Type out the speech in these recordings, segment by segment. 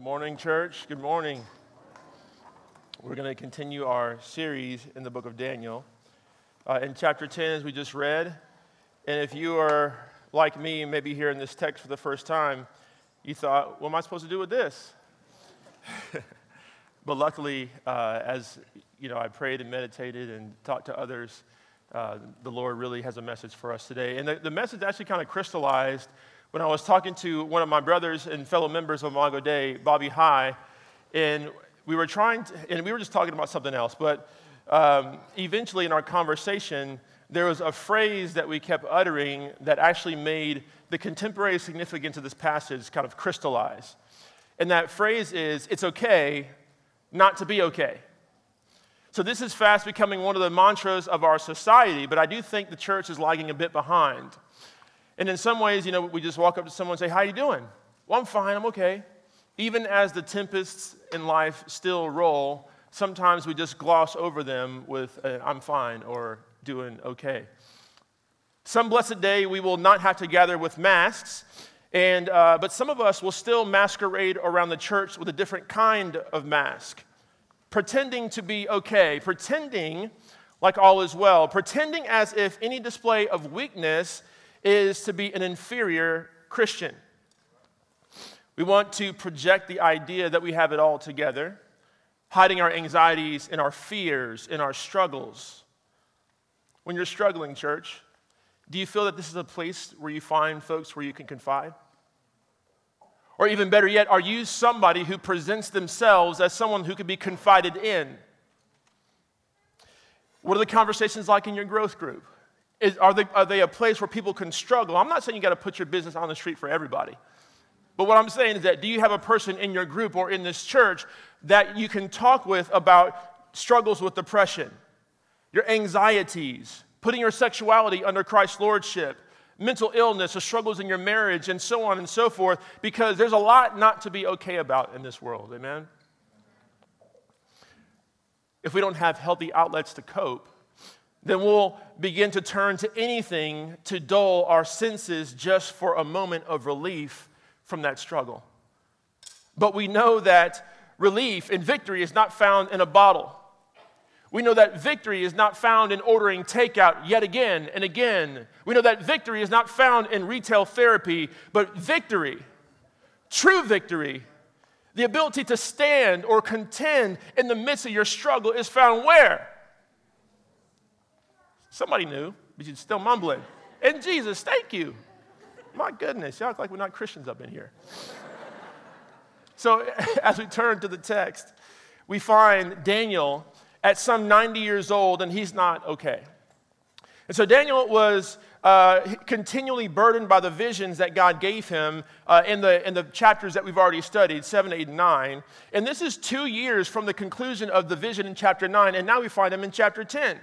Good morning, church. Good morning. We're going to continue our series in the book of Daniel. Uh, in chapter 10, as we just read, and if you are like me, maybe hearing this text for the first time, you thought, what am I supposed to do with this? but luckily, uh, as you know, I prayed and meditated and talked to others, uh, the Lord really has a message for us today. And the, the message actually kind of crystallized when I was talking to one of my brothers and fellow members of Imago Dei, Bobby High, and we were trying to, and we were just talking about something else, but um, eventually in our conversation, there was a phrase that we kept uttering that actually made the contemporary significance of this passage kind of crystallize. And that phrase is, it's okay not to be okay. So this is fast becoming one of the mantras of our society, but I do think the church is lagging a bit behind. And in some ways, you know, we just walk up to someone and say, How are you doing? Well, I'm fine, I'm okay. Even as the tempests in life still roll, sometimes we just gloss over them with, uh, I'm fine or doing okay. Some blessed day, we will not have to gather with masks, and, uh, but some of us will still masquerade around the church with a different kind of mask, pretending to be okay, pretending like all is well, pretending as if any display of weakness is to be an inferior Christian. We want to project the idea that we have it all together, hiding our anxieties and our fears and our struggles. When you're struggling, church, do you feel that this is a place where you find folks where you can confide? Or even better yet, are you somebody who presents themselves as someone who can be confided in? What are the conversations like in your growth group? Is, are, they, are they a place where people can struggle? I'm not saying you got to put your business on the street for everybody. But what I'm saying is that do you have a person in your group or in this church that you can talk with about struggles with depression, your anxieties, putting your sexuality under Christ's lordship, mental illness, the struggles in your marriage, and so on and so forth, because there's a lot not to be okay about in this world. Amen? If we don't have healthy outlets to cope, then we'll begin to turn to anything to dull our senses just for a moment of relief from that struggle. But we know that relief and victory is not found in a bottle. We know that victory is not found in ordering takeout yet again and again. We know that victory is not found in retail therapy, but victory, true victory, the ability to stand or contend in the midst of your struggle is found where? Somebody knew, but you're still mumbling. And Jesus, thank you. My goodness, y'all act like we're not Christians up in here. so, as we turn to the text, we find Daniel at some 90 years old, and he's not okay. And so, Daniel was uh, continually burdened by the visions that God gave him uh, in, the, in the chapters that we've already studied, 7, 8, and 9. And this is two years from the conclusion of the vision in chapter 9, and now we find him in chapter 10.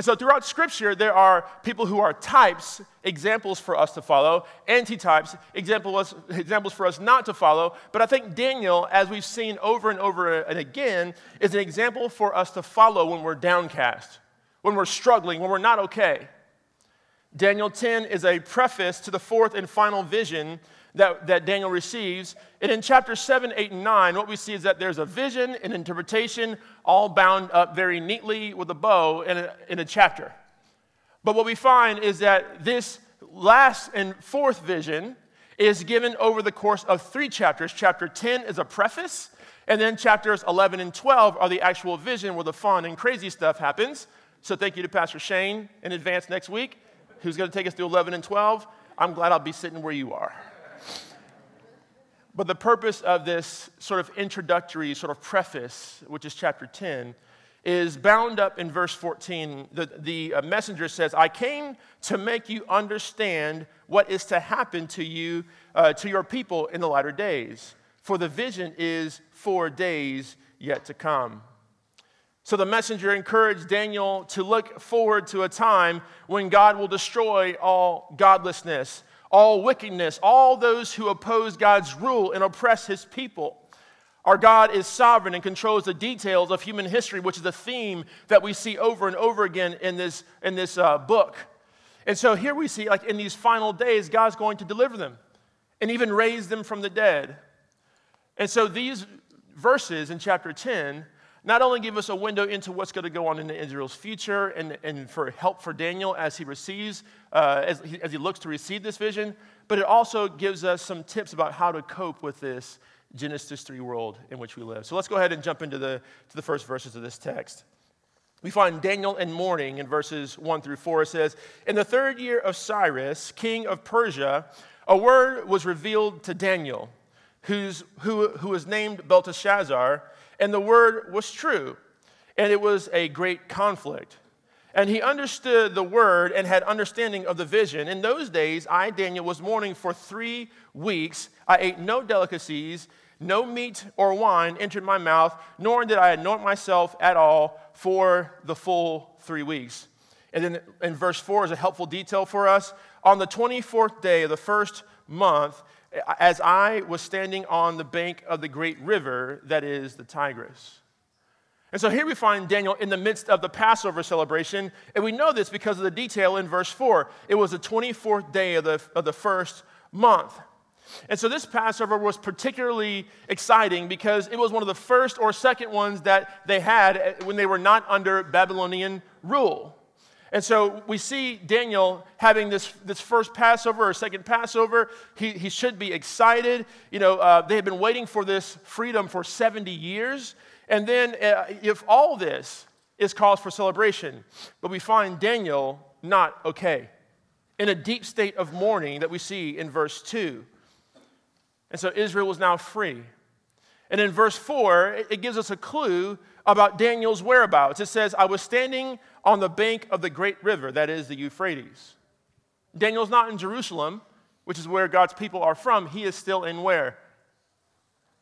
And so throughout Scripture, there are people who are types, examples for us to follow, antitypes, examples, examples for us not to follow. But I think Daniel, as we've seen over and over and again, is an example for us to follow when we're downcast, when we're struggling, when we're not okay. Daniel 10 is a preface to the fourth and final vision that, that Daniel receives. And in chapter 7, 8, and 9, what we see is that there's a vision, an interpretation, all bound up very neatly with a bow in a, in a chapter. But what we find is that this last and fourth vision is given over the course of three chapters. Chapter 10 is a preface, and then chapters 11 and 12 are the actual vision where the fun and crazy stuff happens. So thank you to Pastor Shane in advance next week, who's going to take us through 11 and 12. I'm glad I'll be sitting where you are. But the purpose of this sort of introductory sort of preface, which is chapter 10, is bound up in verse 14. The, the uh, messenger says, I came to make you understand what is to happen to you, uh, to your people in the latter days. For the vision is for days yet to come. So the messenger encouraged Daniel to look forward to a time when God will destroy all godlessness all wickedness, all those who oppose God's rule and oppress his people. Our God is sovereign and controls the details of human history, which is a theme that we see over and over again in this, in this uh, book. And so here we see, like in these final days, God's going to deliver them and even raise them from the dead. And so these verses in chapter 10 not only give us a window into what's going to go on in Israel's future and, and for help for Daniel as he receives, uh, as, he, as he looks to receive this vision, but it also gives us some tips about how to cope with this Genesis 3 world in which we live. So let's go ahead and jump into the, to the first verses of this text. We find Daniel in mourning in verses 1 through 4. It says, In the third year of Cyrus, king of Persia, a word was revealed to Daniel, who's, who, who was named Belteshazzar, and the word was true, and it was a great conflict. And he understood the word and had understanding of the vision. In those days, I, Daniel, was mourning for three weeks. I ate no delicacies, no meat or wine entered my mouth, nor did I anoint myself at all for the full three weeks. And then in verse 4 is a helpful detail for us. On the 24th day of the first month, as I was standing on the bank of the great river that is the Tigris. And so here we find Daniel in the midst of the Passover celebration, and we know this because of the detail in verse 4. It was the 24th day of the, of the first month. And so this Passover was particularly exciting because it was one of the first or second ones that they had when they were not under Babylonian rule. And so we see Daniel having this, this first Passover or second Passover. He, he should be excited. You know, uh, they had been waiting for this freedom for 70 years. And then, uh, if all this is cause for celebration, but we find Daniel not okay, in a deep state of mourning that we see in verse 2. And so Israel was now free. And in verse 4, it gives us a clue about Daniel's whereabouts. It says, I was standing on the bank of the great river, that is the Euphrates. Daniel's not in Jerusalem, which is where God's people are from. He is still in where?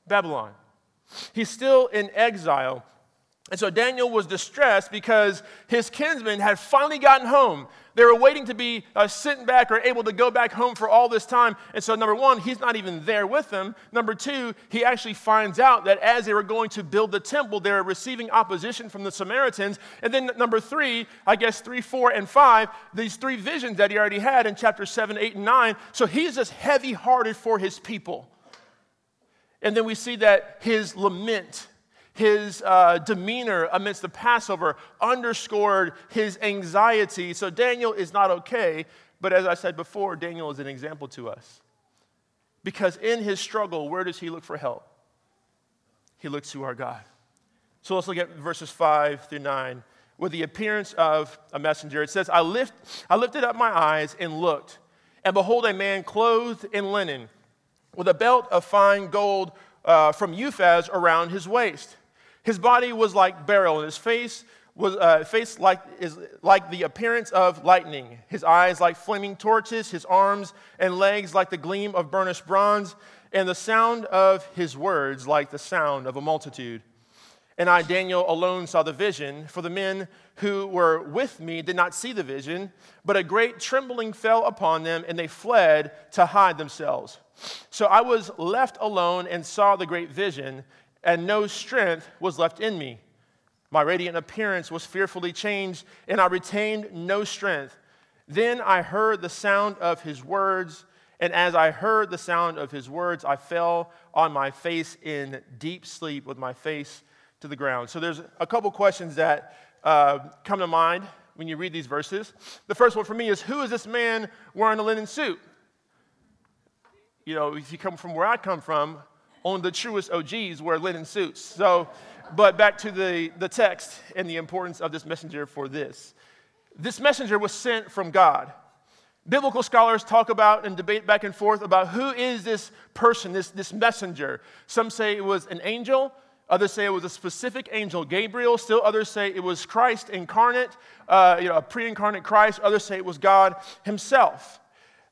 Babylon. He's still in exile. And so Daniel was distressed because his kinsmen had finally gotten home. They were waiting to be uh, sent back or able to go back home for all this time. And so, number one, he's not even there with them. Number two, he actually finds out that as they were going to build the temple, they were receiving opposition from the Samaritans. And then, number three, I guess three, four, and five, these three visions that he already had in chapter seven, eight, and nine. So he's just heavy hearted for his people. And then we see that his lament, his uh, demeanor amidst the Passover underscored his anxiety. So Daniel is not okay, but as I said before, Daniel is an example to us. Because in his struggle, where does he look for help? He looks to our God. So let's look at verses 5 through 9. With the appearance of a messenger, it says, I, lift, I lifted up my eyes and looked, and behold, a man clothed in linen with a belt of fine gold uh, from Uphaz around his waist. His body was like beryl, and his face was uh, face like is like the appearance of lightning. His eyes like flaming torches. His arms and legs like the gleam of burnished bronze, and the sound of his words like the sound of a multitude. And I, Daniel, alone saw the vision, for the men who were with me did not see the vision, but a great trembling fell upon them, and they fled to hide themselves. So I was left alone and saw the great vision, and no strength was left in me. My radiant appearance was fearfully changed, and I retained no strength. Then I heard the sound of his words, and as I heard the sound of his words, I fell on my face in deep sleep with my face to the ground. So there's a couple questions that uh, come to mind when you read these verses. The first one for me is Who is this man wearing a linen suit? You know, if you come from where I come from, only the truest OGs wear linen suits. So, but back to the, the text and the importance of this messenger for this. This messenger was sent from God. Biblical scholars talk about and debate back and forth about who is this person, this, this messenger. Some say it was an angel, Others say it was a specific angel, Gabriel. Still others say it was Christ incarnate, uh, you know, a pre incarnate Christ. Others say it was God Himself.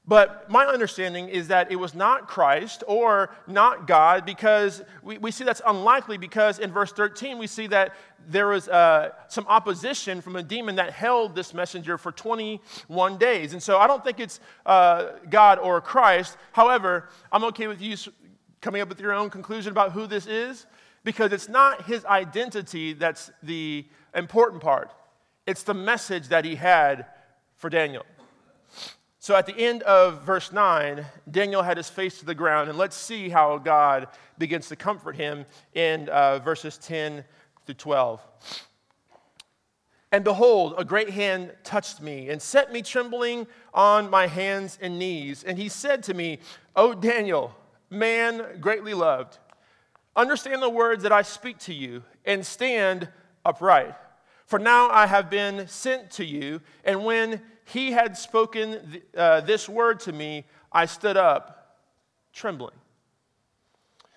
But my understanding is that it was not Christ or not God because we, we see that's unlikely because in verse 13 we see that there was uh, some opposition from a demon that held this messenger for 21 days. And so I don't think it's uh, God or Christ. However, I'm okay with you coming up with your own conclusion about who this is because it's not his identity that's the important part, it's the message that he had for Daniel. So at the end of verse 9, Daniel had his face to the ground, and let's see how God begins to comfort him in uh, verses 10 through 12. And behold, a great hand touched me and set me trembling on my hands and knees. And he said to me, O Daniel, man greatly loved, understand the words that I speak to you and stand upright. For now I have been sent to you. And when he had spoken uh, this word to me, I stood up trembling.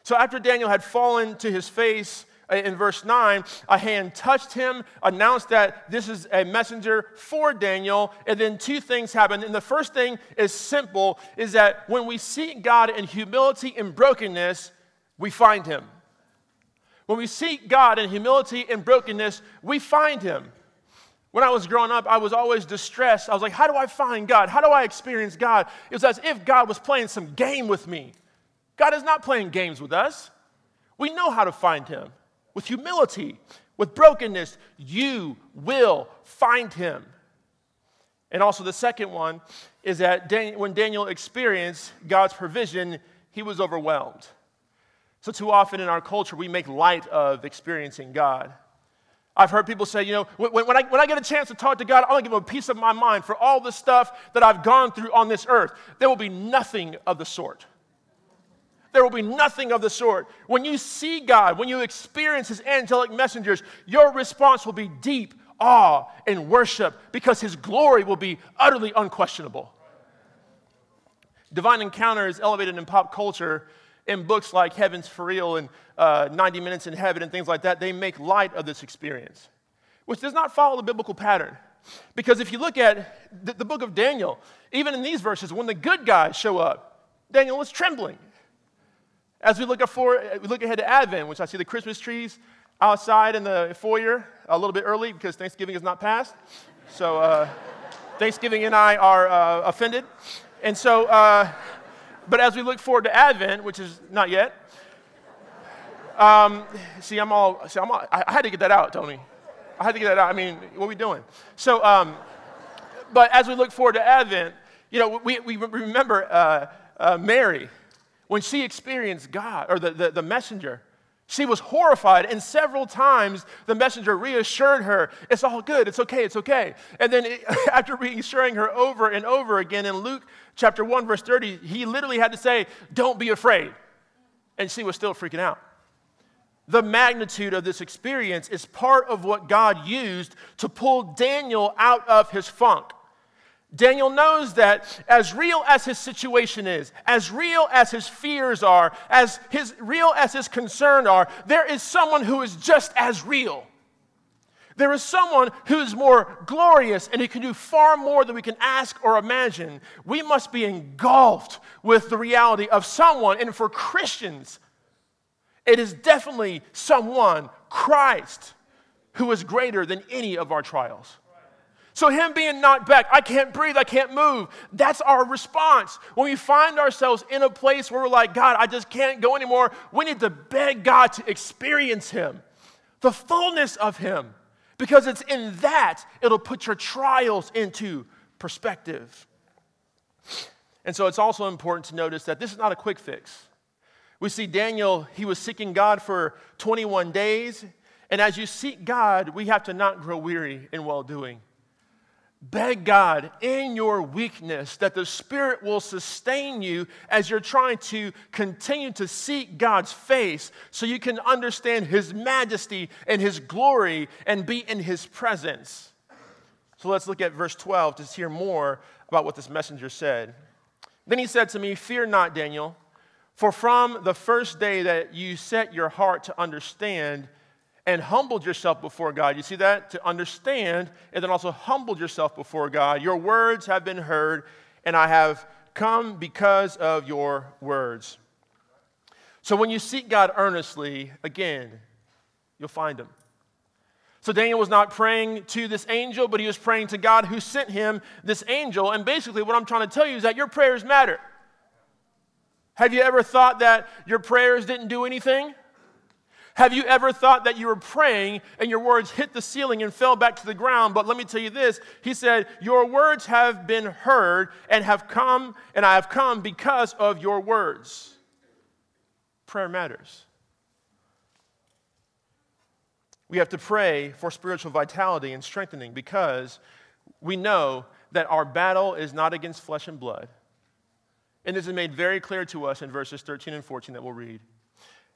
So after Daniel had fallen to his face, uh, in verse 9, a hand touched him, announced that this is a messenger for Daniel, and then two things happened. And the first thing is simple is that when we seek God in humility and brokenness, we find him. When we seek God in humility and brokenness, we find him. When I was growing up, I was always distressed. I was like, how do I find God? How do I experience God? It was as if God was playing some game with me. God is not playing games with us. We know how to find him with humility, with brokenness, you will find him. And also, the second one is that when Daniel experienced God's provision, he was overwhelmed. So, too often in our culture, we make light of experiencing God. I've heard people say, you know, when, when, I, when I get a chance to talk to God, I want to give him a piece of my mind for all the stuff that I've gone through on this earth. There will be nothing of the sort. There will be nothing of the sort. When you see God, when you experience His angelic messengers, your response will be deep awe and worship because His glory will be utterly unquestionable. Divine encounter is elevated in pop culture in books like Heaven's for Real and uh, 90 Minutes in Heaven and things like that. They make light of this experience, which does not follow the biblical pattern. Because if you look at the, the book of Daniel, even in these verses, when the good guys show up, Daniel is trembling. As we look, forward, we look ahead to Advent, which I see the Christmas trees outside in the foyer a little bit early because Thanksgiving is not passed. So uh, Thanksgiving and I are uh, offended. And so, uh, but as we look forward to Advent, which is not yet, um, see, I'm all, see, I'm all, I, I, had to get that out, Tony. I had to get that out. I mean, what are we doing? So, um, but as we look forward to Advent, you know, we, we remember uh, uh, Mary when she experienced God or the, the, the messenger, she was horrified, and several times the messenger reassured her, It's all good, it's okay, it's okay. And then, after reassuring her over and over again in Luke chapter 1, verse 30, he literally had to say, Don't be afraid. And she was still freaking out. The magnitude of this experience is part of what God used to pull Daniel out of his funk. Daniel knows that as real as his situation is, as real as his fears are, as his real as his concerns are, there is someone who is just as real. There is someone who is more glorious and he can do far more than we can ask or imagine. We must be engulfed with the reality of someone, and for Christians, it is definitely someone, Christ, who is greater than any of our trials. So, him being knocked back, I can't breathe, I can't move, that's our response. When we find ourselves in a place where we're like, God, I just can't go anymore, we need to beg God to experience him, the fullness of him, because it's in that it'll put your trials into perspective. And so, it's also important to notice that this is not a quick fix. We see Daniel, he was seeking God for 21 days. And as you seek God, we have to not grow weary in well doing. Beg God in your weakness that the Spirit will sustain you as you're trying to continue to seek God's face so you can understand His majesty and His glory and be in His presence. So let's look at verse 12 to hear more about what this messenger said. Then he said to me, Fear not, Daniel, for from the first day that you set your heart to understand, and humbled yourself before God. You see that? To understand and then also humbled yourself before God. Your words have been heard, and I have come because of your words. So when you seek God earnestly, again, you'll find him. So Daniel was not praying to this angel, but he was praying to God who sent him this angel. And basically, what I'm trying to tell you is that your prayers matter. Have you ever thought that your prayers didn't do anything? Have you ever thought that you were praying and your words hit the ceiling and fell back to the ground? But let me tell you this He said, Your words have been heard and have come, and I have come because of your words. Prayer matters. We have to pray for spiritual vitality and strengthening because we know that our battle is not against flesh and blood. And this is made very clear to us in verses 13 and 14 that we'll read.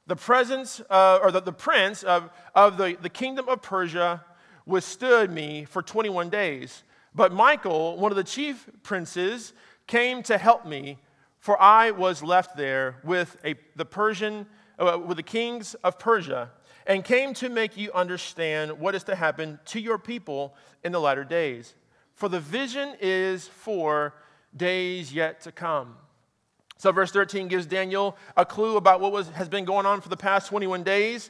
The presence, uh, or the, the prince of, of the, the kingdom of Persia withstood me for 21 days. But Michael, one of the chief princes, came to help me, for I was left there with a, the Persian, uh, with the kings of Persia, and came to make you understand what is to happen to your people in the latter days. For the vision is for days yet to come. So, verse 13 gives Daniel a clue about what was, has been going on for the past 21 days.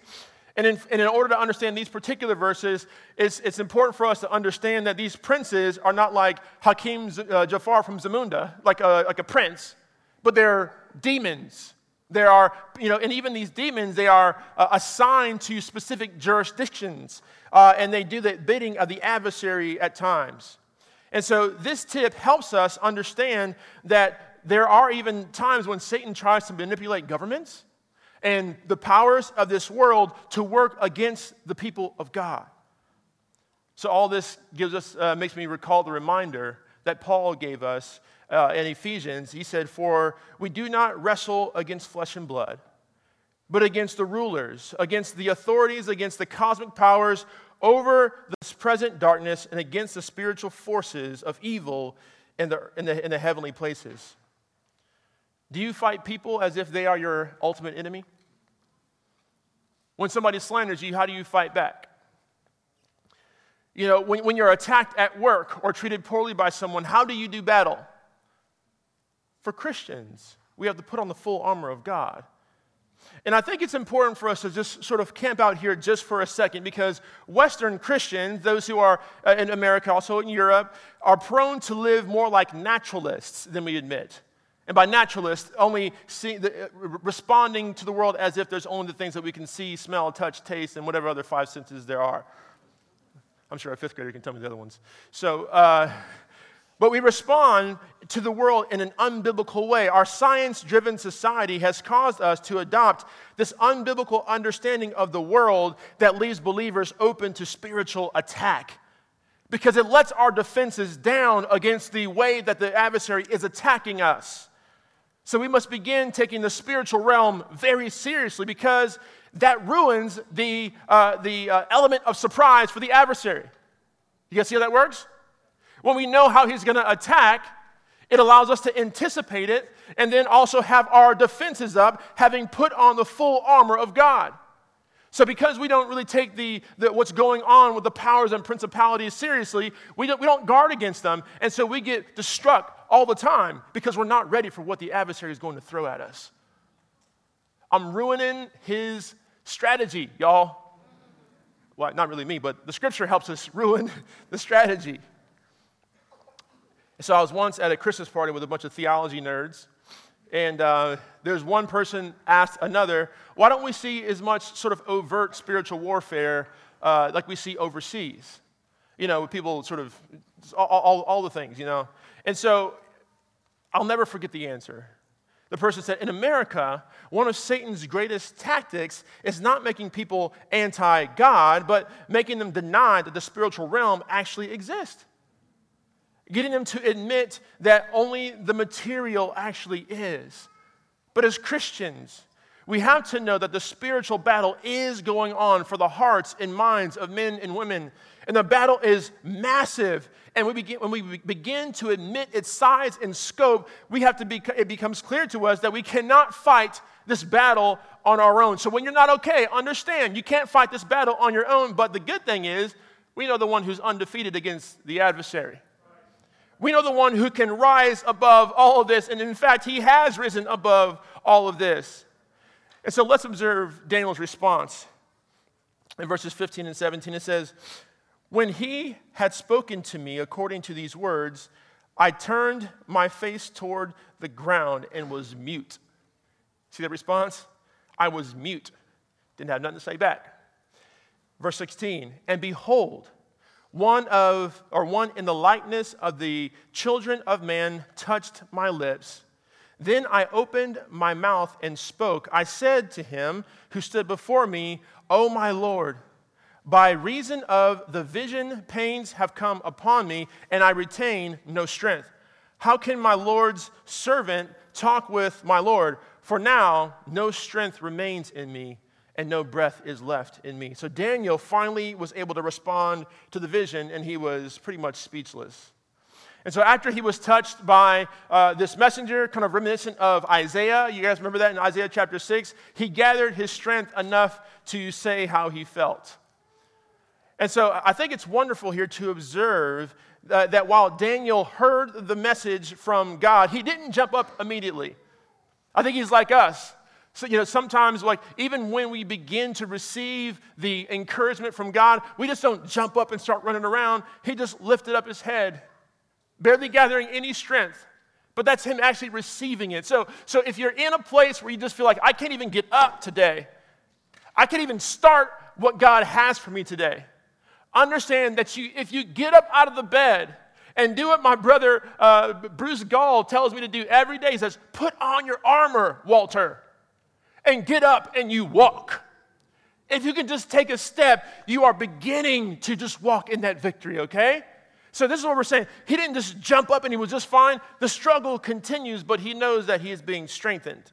And in, and in order to understand these particular verses, it's, it's, important for us to understand that these princes are not like Hakim uh, Joffer from Zamunda, like a, like a prince, but they're demons. There are, you know, and even these demons, they are uh, assigned to specific jurisdictions, uh, and they do the bidding of the adversary at times. And so this tip helps us understand that there are even times when Satan tries to manipulate governments and the powers of this world to work against the people of God. So all this gives us, uh, makes me recall the reminder that Paul gave us uh, in Ephesians. He said, For we do not wrestle against flesh and blood, but against the rulers, against the authorities, against the cosmic powers over this present darkness and against the spiritual forces of evil in the, in the, in the heavenly places. Do you fight people as if they are your ultimate enemy? When somebody slanders you, how do you fight back? You know, when, when you're attacked at work or treated poorly by someone, how do you do battle? For Christians, we have to put on the full armor of God. And I think it's important for us to just sort of camp out here just for a second because Western Christians, those who are uh, in America, also in Europe, are prone to live more like naturalists than we admit. And by naturalists, only see the, uh, responding to the world as if there's only the things that we can see, smell, touch, taste, and whatever other five senses there are. I'm sure a fifth grader can tell me the other ones. So, uh, but we respond to the world in an unbiblical way. Our science driven society has caused us to adopt this unbiblical understanding of the world that leaves believers open to spiritual attack because it lets our defenses down against the way that the adversary is attacking us. So we must begin taking the spiritual realm very seriously because that ruins the, uh, the uh, element of surprise for the adversary. You guys see how that works? When we know how he's going to attack, it allows us to anticipate it and then also have our defenses up, having put on the full armor of God. So, because we don't really take the, the, what's going on with the powers and principalities seriously, we don't, we don't guard against them. And so we get struck all the time because we're not ready for what the adversary is going to throw at us. I'm ruining his strategy, y'all. Well, not really me, but the scripture helps us ruin the strategy. So I was once at a Christmas party with a bunch of theology nerds, and uh, there's one person asked another, why don't we see as much sort of overt spiritual warfare uh, like we see overseas? You know, with people sort of, all, all, all the things, you know. And so I'll never forget the answer. The person said, In America, one of Satan's greatest tactics is not making people anti God, but making them deny that the spiritual realm actually exists getting them to admit that only the material actually is. But as Christians, we have to know that the spiritual battle is going on for the hearts and minds of men and women. And the battle is massive. And we begin, when we begin to admit its size and scope, we have to be, it becomes clear to us that we cannot fight this battle on our own. So when you're not okay, understand you can't fight this battle on your own. But the good thing is, we know the one who's undefeated against the adversary. We know the one who can rise above all of this, and in fact, he has risen above all of this. And so let's observe Daniel's response. In verses 15 and 17, it says, When he had spoken to me according to these words, I turned my face toward the ground and was mute. See that response? I was mute. Didn't have nothing to say back. Verse 16, and behold, one of, or one in the likeness of the children of man touched my lips. Then I opened my mouth and spoke. I said to him who stood before me, O my Lord, by reason of the vision, pains have come upon me, and I retain no strength. How can my Lord's servant talk with my Lord? For now, no strength remains in me and no breath is left in me. So Daniel finally was able to respond to the vision, and he was pretty much speechless. And so, after he was touched by uh, this messenger, kind of reminiscent of Isaiah, you guys remember that in Isaiah chapter 6, he gathered his strength enough to say how he felt. And so, I think it's wonderful here to observe uh, that while Daniel heard the message from God, he didn't jump up immediately. I think he's like us. So, you know, sometimes, like, even when we begin to receive the encouragement from God, we just don't jump up and start running around. He just lifted up his head, barely gathering any strength. But that's him actually receiving it. So, so if you're in a place where you just feel like, I can't even get up today, I can't even start what God has for me today, understand that you, if you get up out of the bed, and do what my brother uh, Bruce Gall tells me to do every day. He says, Put on your armor, Walter and get up and you walk. If you can just take a step, you are beginning to just walk in that victory, okay? So, this is what we're saying. He didn't just jump up and he was just fine. The struggle continues, but he knows that he is being strengthened.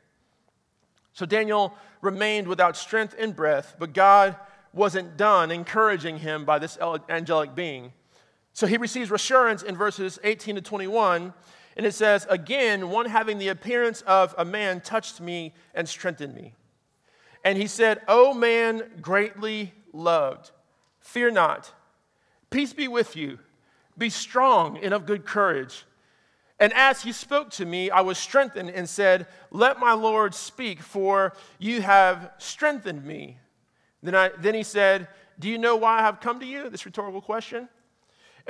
So, Daniel remained without strength and breath, but God wasn't done encouraging him by this angelic being. So, he receives reassurance in verses 18 to 21 and it says, Again, one having the appearance of a man touched me and strengthened me. And he said, O man greatly loved, fear not. Peace be with you. Be strong and of good courage. And as he spoke to me, I was strengthened and said, Let my Lord speak, for you have strengthened me. Then, I, then he said, Do you know why I have come to you? This rhetorical question.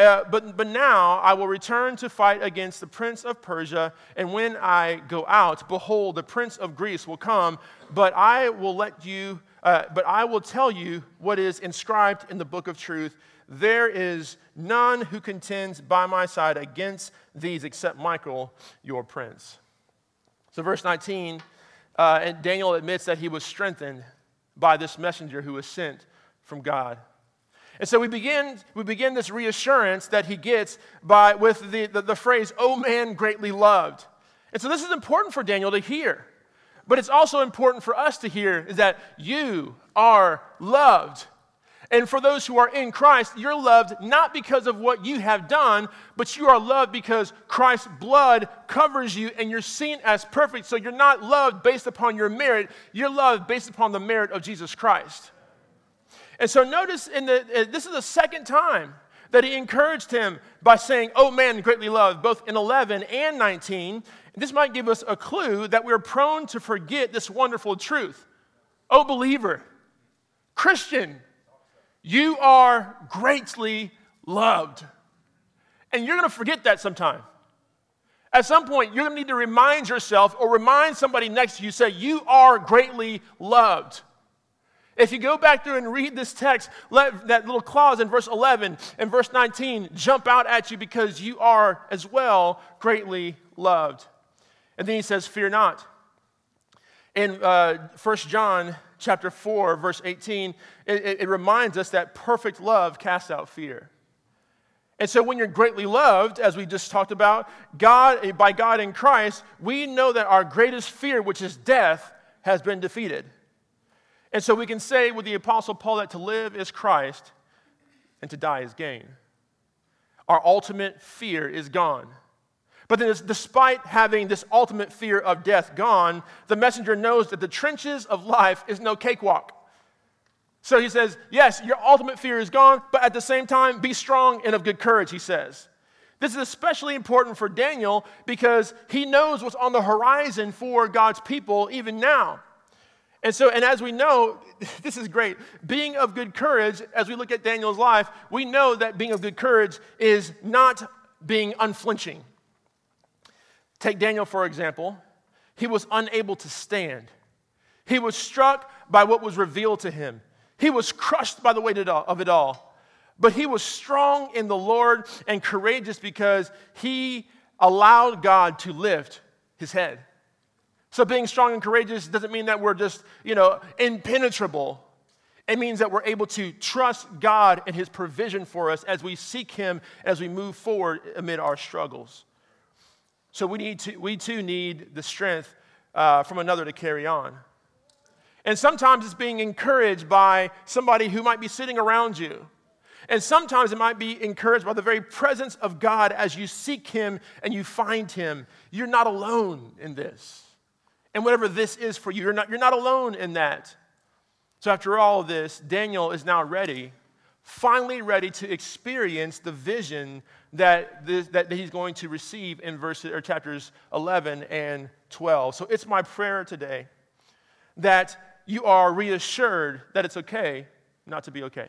Uh, but, but now I will return to fight against the prince of Persia, and when I go out, behold, the prince of Greece will come, but I will let you, uh, but I will tell you what is inscribed in the book of truth. There is none who contends by my side against these except Michael, your prince. So, verse 19, uh, and Daniel admits that he was strengthened by this messenger who was sent from God. And so we begin, we begin this reassurance that he gets by, with the, the, the phrase, oh man greatly loved. And so this is important for Daniel to hear. But it's also important for us to hear is that you are loved. And for those who are in Christ, you're loved not because of what you have done, but you are loved because Christ's blood covers you and you're seen as perfect. So you're not loved based upon your merit, you're loved based upon the merit of Jesus Christ. And so notice in the, uh, this is the second time that he encouraged him by saying, Oh man, greatly loved, both in 11 and 19. This might give us a clue that we're prone to forget this wonderful truth. Oh, believer, Christian, you are greatly loved. And you're going to forget that sometime. At some point, you're going to need to remind yourself or remind somebody next to you, say, You are greatly loved. If you go back through and read this text, let that little clause in verse 11 and verse 19 jump out at you because you are as well greatly loved. And then he says, Fear not. In uh, 1 John chapter 4, verse 18, it, it reminds us that perfect love casts out fear. And so when you're greatly loved, as we just talked about, God, by God in Christ, we know that our greatest fear, which is death, has been defeated. And so we can say with the Apostle Paul that to live is Christ and to die is gain. Our ultimate fear is gone. But then, despite having this ultimate fear of death gone, the messenger knows that the trenches of life is no cakewalk. So he says, Yes, your ultimate fear is gone, but at the same time, be strong and of good courage, he says. This is especially important for Daniel because he knows what's on the horizon for God's people even now. And so, and as we know, this is great. Being of good courage, as we look at Daniel's life, we know that being of good courage is not being unflinching. Take Daniel, for example. He was unable to stand. He was struck by what was revealed to him. He was crushed by the weight of it all. But he was strong in the Lord and courageous because he allowed God to lift his head. So being strong and courageous doesn't mean that we're just, you know, impenetrable. It means that we're able to trust God and his provision for us as we seek him as we move forward amid our struggles. So we need to we too need the strength uh, from another to carry on. And sometimes it's being encouraged by somebody who might be sitting around you. And sometimes it might be encouraged by the very presence of God as you seek Him and you find Him. You're not alone in this. And whatever this is for you, you're not, you're not alone in that. So, after all of this, Daniel is now ready, finally ready to experience the vision that, this, that he's going to receive in verses, or chapters 11 and 12. So, it's my prayer today that you are reassured that it's okay not to be okay.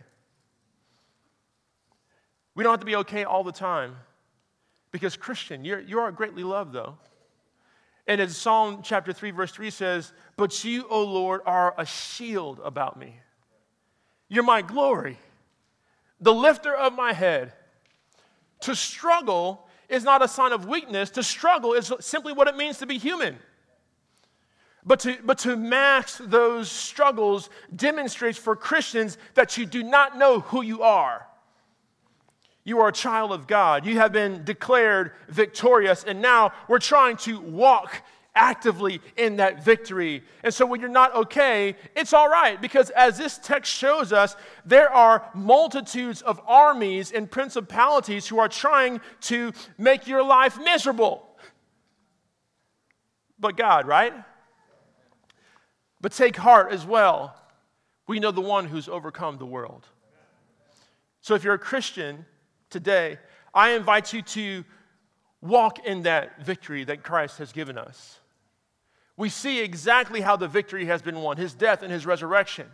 We don't have to be okay all the time because, Christian, you're, you are greatly loved, though. And as Psalm chapter 3, verse 3 says, But you, O Lord, are a shield about me. You're my glory, the lifter of my head. To struggle is not a sign of weakness, to struggle is simply what it means to be human. But to, but to mask those struggles demonstrates for Christians that you do not know who you are. You are a child of God. You have been declared victorious, and now we're trying to walk actively in that victory. And so when you're not okay, it's all right because as this text shows us, there are multitudes of armies and principalities who are trying to make your life miserable. But God, right? But take heart as well. We know the one who's overcome the world. So if you're a Christian, today, I invite you to walk in that victory that Christ has given us. We see exactly how the victory has been won his death and his resurrection.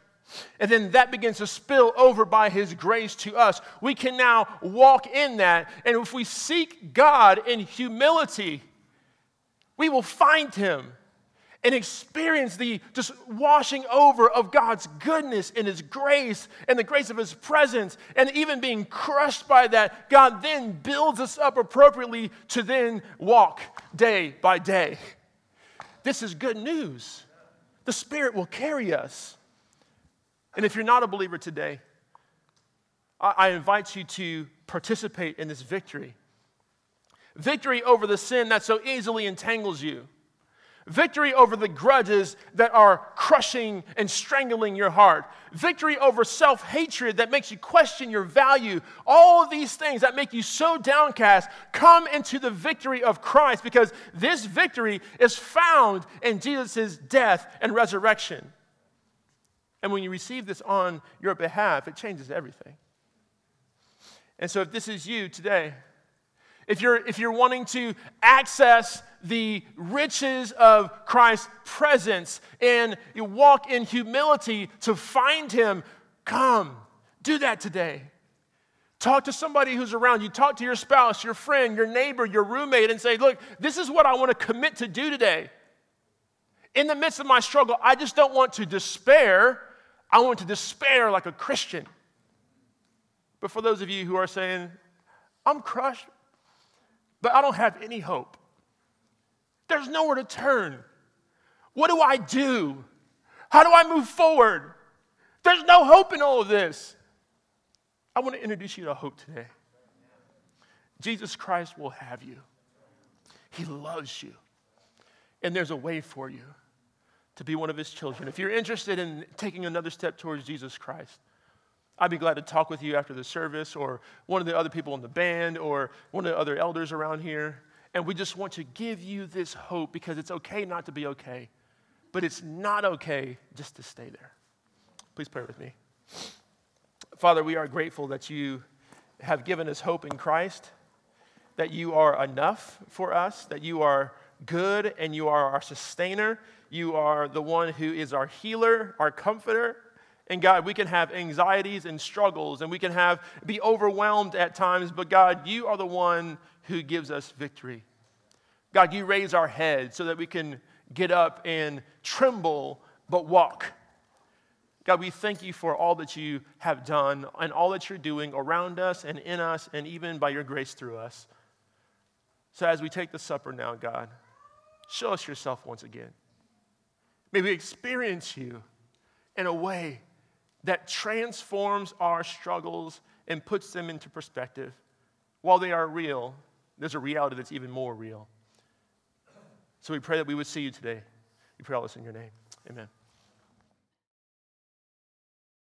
And then that begins to spill over by His grace to us. We can now walk in that. And if we seek God in humility, we will find Him and experience the just washing over of God's goodness and His grace and the grace of His presence, and even being crushed by that, God then builds us up appropriately to then walk day by day. This is good news. The Spirit will carry us. And if you're not a believer today, I invite you to participate in this victory. Victory over the sin that so easily entangles you Victory over the grudges that are crushing and strangling your heart. Victory over self hatred that makes you question your value. All of these things that make you so downcast come into the victory of Christ because this victory is found in Jesus' death and resurrection. And when you receive this on your behalf, it changes everything. And so, if this is you today, if you're, if you're wanting to access the riches of Christ's presence and you walk in humility to find Him, come. Do that today. Talk to somebody who's around you. Talk to your spouse, your friend, your neighbor, your roommate, and say, Look, this is what I want to commit to do today. In the midst of my struggle, I just don't want to despair. I want to despair like a Christian. But for those of you who are saying, I'm crushed, but I don't have any hope. There's nowhere to turn. What do I do? How do I move forward? There's no hope in all of this. I want to introduce you to hope today. Jesus Christ will have you, He loves you, and there's a way for you to be one of His children. If you're interested in taking another step towards Jesus Christ, I'd be glad to talk with you after the service, or one of the other people in the band, or one of the other elders around here. And we just want to give you this hope because it's okay not to be okay, but it's not okay just to stay there. Please pray with me. Father, we are grateful that you have given us hope in Christ, that you are enough for us, that you are good and you are our sustainer. You are the one who is our healer, our comforter. And God, we can have anxieties and struggles and we can have be overwhelmed at times, but God, you are the one who gives us victory. God, you raise our head so that we can get up and tremble but walk. God, we thank you for all that you have done and all that you're doing around us and in us and even by your grace through us. So as we take the supper now, God, show us yourself once again. May we experience you in a way that transforms our struggles and puts them into perspective. While they are real, there's a reality that's even more real. So we pray that we would see you today. We pray all this in your name. Amen.